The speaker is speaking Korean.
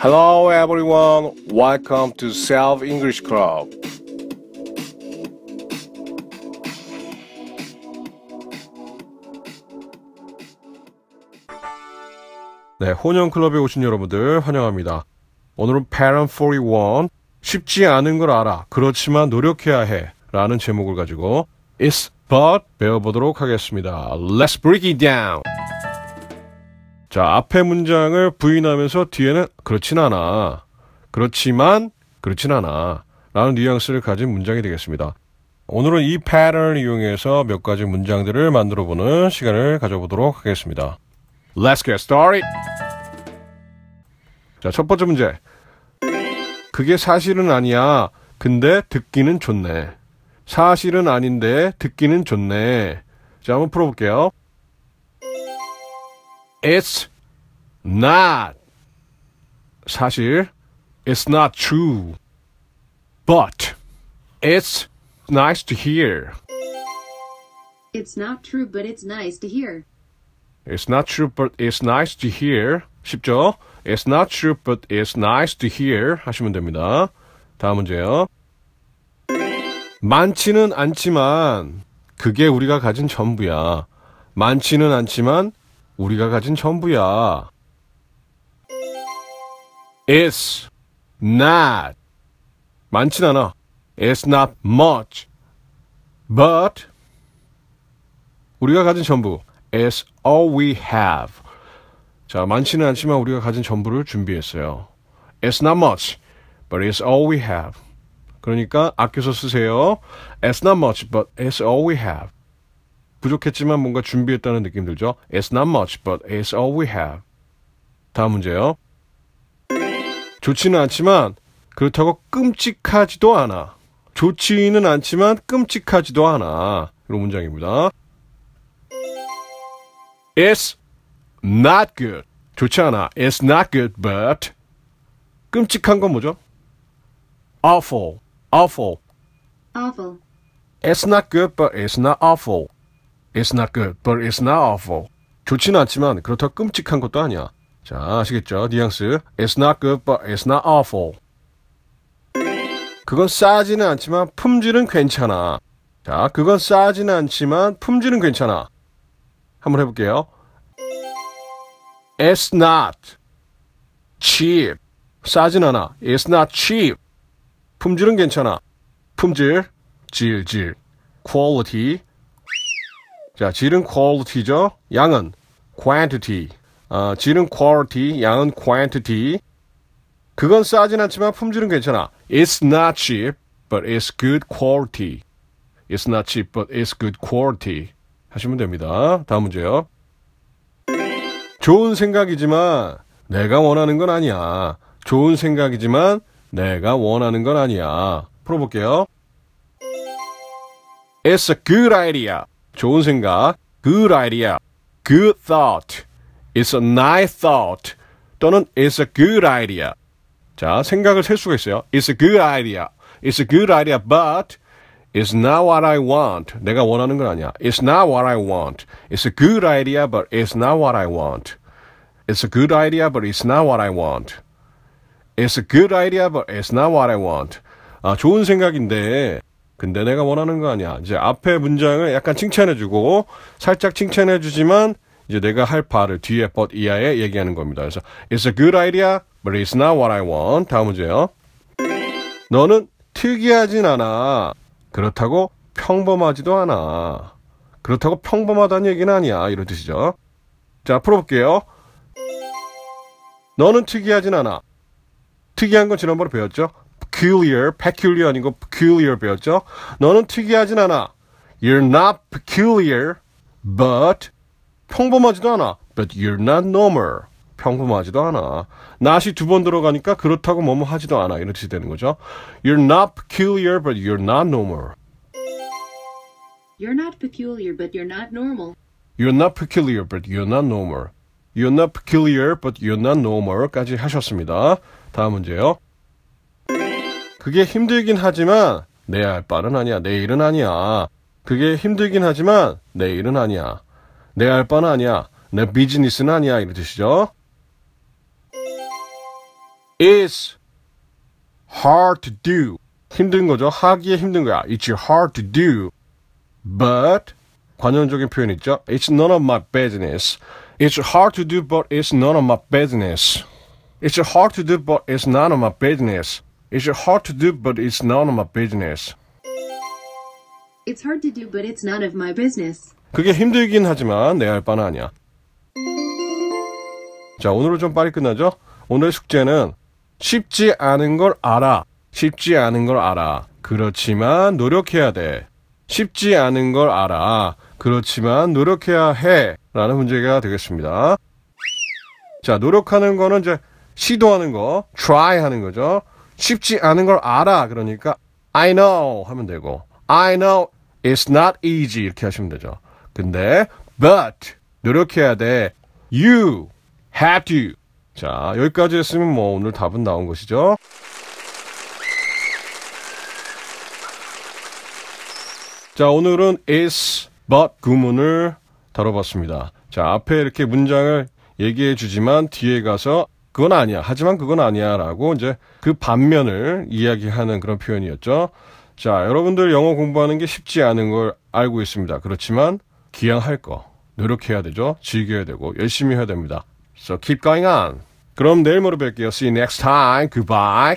Hello everyone, welcome to Self English Club. 네, 혼영 클럽에 오신 여러분들 환영합니다. 오늘은 Parent 41 쉽지 않은 걸 알아. 그렇지만 노력해야 해. 라는 제목을 가지고 It's but 배워보도록 하겠습니다. Let's break it down. 자, 앞에 문장을 부인하면서 뒤에는 그렇진 않아. 그렇지만 그렇진 않아. 라는 뉘앙스를 가진 문장이 되겠습니다. 오늘은 이 패턴을 이용해서 몇 가지 문장들을 만들어 보는 시간을 가져보도록 하겠습니다. Let's get started. 자, 첫 번째 문제. 그게 사실은 아니야. 근데 듣기는 좋네. 사실은 아닌데 듣기는 좋네. 자, 한번 풀어볼게요. It's not. 사실, it's not true. But, it's nice to hear. It's not true, but it's nice to hear. It's not true, but it's nice to hear. 쉽죠? It's not true, but it's nice to hear. 하시면 됩니다. 다음 문제요. 많지는 않지만, 그게 우리가 가진 전부야. 많지는 않지만, 우리가 가진 전부야. It's not. 많진 않아. It's not much. But, 우리가 가진 전부. It's all we have. 자, 많지는 않지만 우리가 가진 전부를 준비했어요. It's not much, but it's all we have. 그러니까 아껴서 쓰세요. It's not much, but it's all we have. 부족했지만 뭔가 준비했다는 느낌 들죠? It's not much, but it's all we have. 다음 문제요. 좋지는 않지만 그렇다고 끔찍하지도 않아. 좋지는 않지만 끔찍하지도 않아. 이런 문장입니다. It's not good. 좋지 않아. It's not good, but 끔찍한 건 뭐죠? awful, awful. Awful. It's not good, but it's not awful. It's not good, but it's not awful. 좋지는 않지만 그렇다고 끔찍한 것도 아니야. 자, 아시겠죠? 뉘앙스. It's not good, but it's not awful. 그건 싸지는 않지만 품질은 괜찮아. 자, 그건 싸지는 않지만 품질은 괜찮아. 한번 해볼게요. It's not cheap. 싸진 않아. It's not cheap. 품질은 괜찮아. 품질, 질, 질. quality. 자, 질은 quality죠. 양은 quantity. 아, 질은 quality, 양은 quantity. 그건 싸진 않지만 품질은 괜찮아. It's not cheap, but it's good quality. It's not cheap, but it's good quality. 하시면 됩니다. 다음 문제요. 좋은 생각이지만 내가 원하는 건 아니야. 좋은 생각이지만 내가 원하는 건 아니야. 풀어볼게요. It's a good idea. 좋은 생각. Good idea. Good thought. It's a nice thought. 또는 It's a good idea. 자, 생각을 셀 수가 있어요. It's a good idea. It's a good idea, but It's not what I want. 내가 원하는 건 아니야. It's not what I want. It's a good idea, but it's not what I want. It's a good idea, but it's not what I want. It's a good idea, but it's not what I want. 아, 좋은 생각인데, 근데 내가 원하는 거 아니야. 이제 앞에 문장을 약간 칭찬해주고, 살짝 칭찬해주지만, 이제 내가 할 바를 뒤에 but 이하에 얘기하는 겁니다. 그래서, It's a good idea, but it's not what I want. 다음 문제요. 너는 특이하진 않아. 그렇다고 평범하지도 않아. 그렇다고 평범하다는 얘기는 아니야. 이런 뜻이죠. 자, 풀어볼게요. 너는 특이하진 않아. 특이한 건 지난번에 배웠죠? Peculiar, peculiar 아니고 peculiar 배웠죠? 너는 특이하진 않아. You're not peculiar, but 평범하지도 않아. But you're not normal. 평범하지도 않아. not이 두 번 들어가니까 그렇다고 뭐뭐 하지도 않아. 이런 뜻이 되는 거죠. You're not peculiar, but you're not normal. You're not peculiar, but you're not normal. You're not peculiar, but you're not normal. You're not peculiar, but you're not normal까지 하셨습니다. 다음 문제요. 그게 힘들긴 하지만 내 할 바는 아니야. 내 일은 아니야. 그게 힘들긴 하지만 내 일은 아니야. 내 할 바는 아니야. 내 비즈니스는 아니야. 이런 뜻이죠. is hard to do. 힘든 거죠. 하기에 힘든 거야. It's hard to do. But 관용적인 표현 있죠. It's none of my business. It's hard to do, but it's none of my business. It's hard to do, but it's none of my business. It's hard to do, but it's none of my business. It's hard to do, but it's none of my business. 그게 힘들긴 하지만 내 할 바는 아니야. 자, 오늘은 좀 빨리 끝나죠? 오늘 숙제는 쉽지 않은 걸 알아. 쉽지 않은 걸 알아. 그렇지만 노력해야 돼. 쉽지 않은 걸 알아. 그렇지만 노력해야 해. 라는 문제가 되겠습니다. 자, 노력하는 거는 이제 시도하는 거, try 하는 거죠. 쉽지 않은 걸 알아. 그러니까 I know 하면 되고 I know it's not easy 이렇게 하시면 되죠. 근데 but 노력해야 돼. You have to. 자, 여기까지 했으면 뭐 오늘 답은 나온 것이죠. 자, 오늘은 is, but 구문을 다뤄봤습니다. 자, 앞에 이렇게 문장을 얘기해 주지만 뒤에 가서 그건 아니야. 하지만 그건 아니야. 라고 이제 그 반면을 이야기하는 그런 표현이었죠. 자, 여러분들 영어 공부하는 게 쉽지 않은 걸 알고 있습니다. 그렇지만 기양할 거. 노력해야 되죠. 즐겨야 되고 열심히 해야 됩니다. So keep going on. 그럼 내일 모레 뵐게요. See you next time. Goodbye.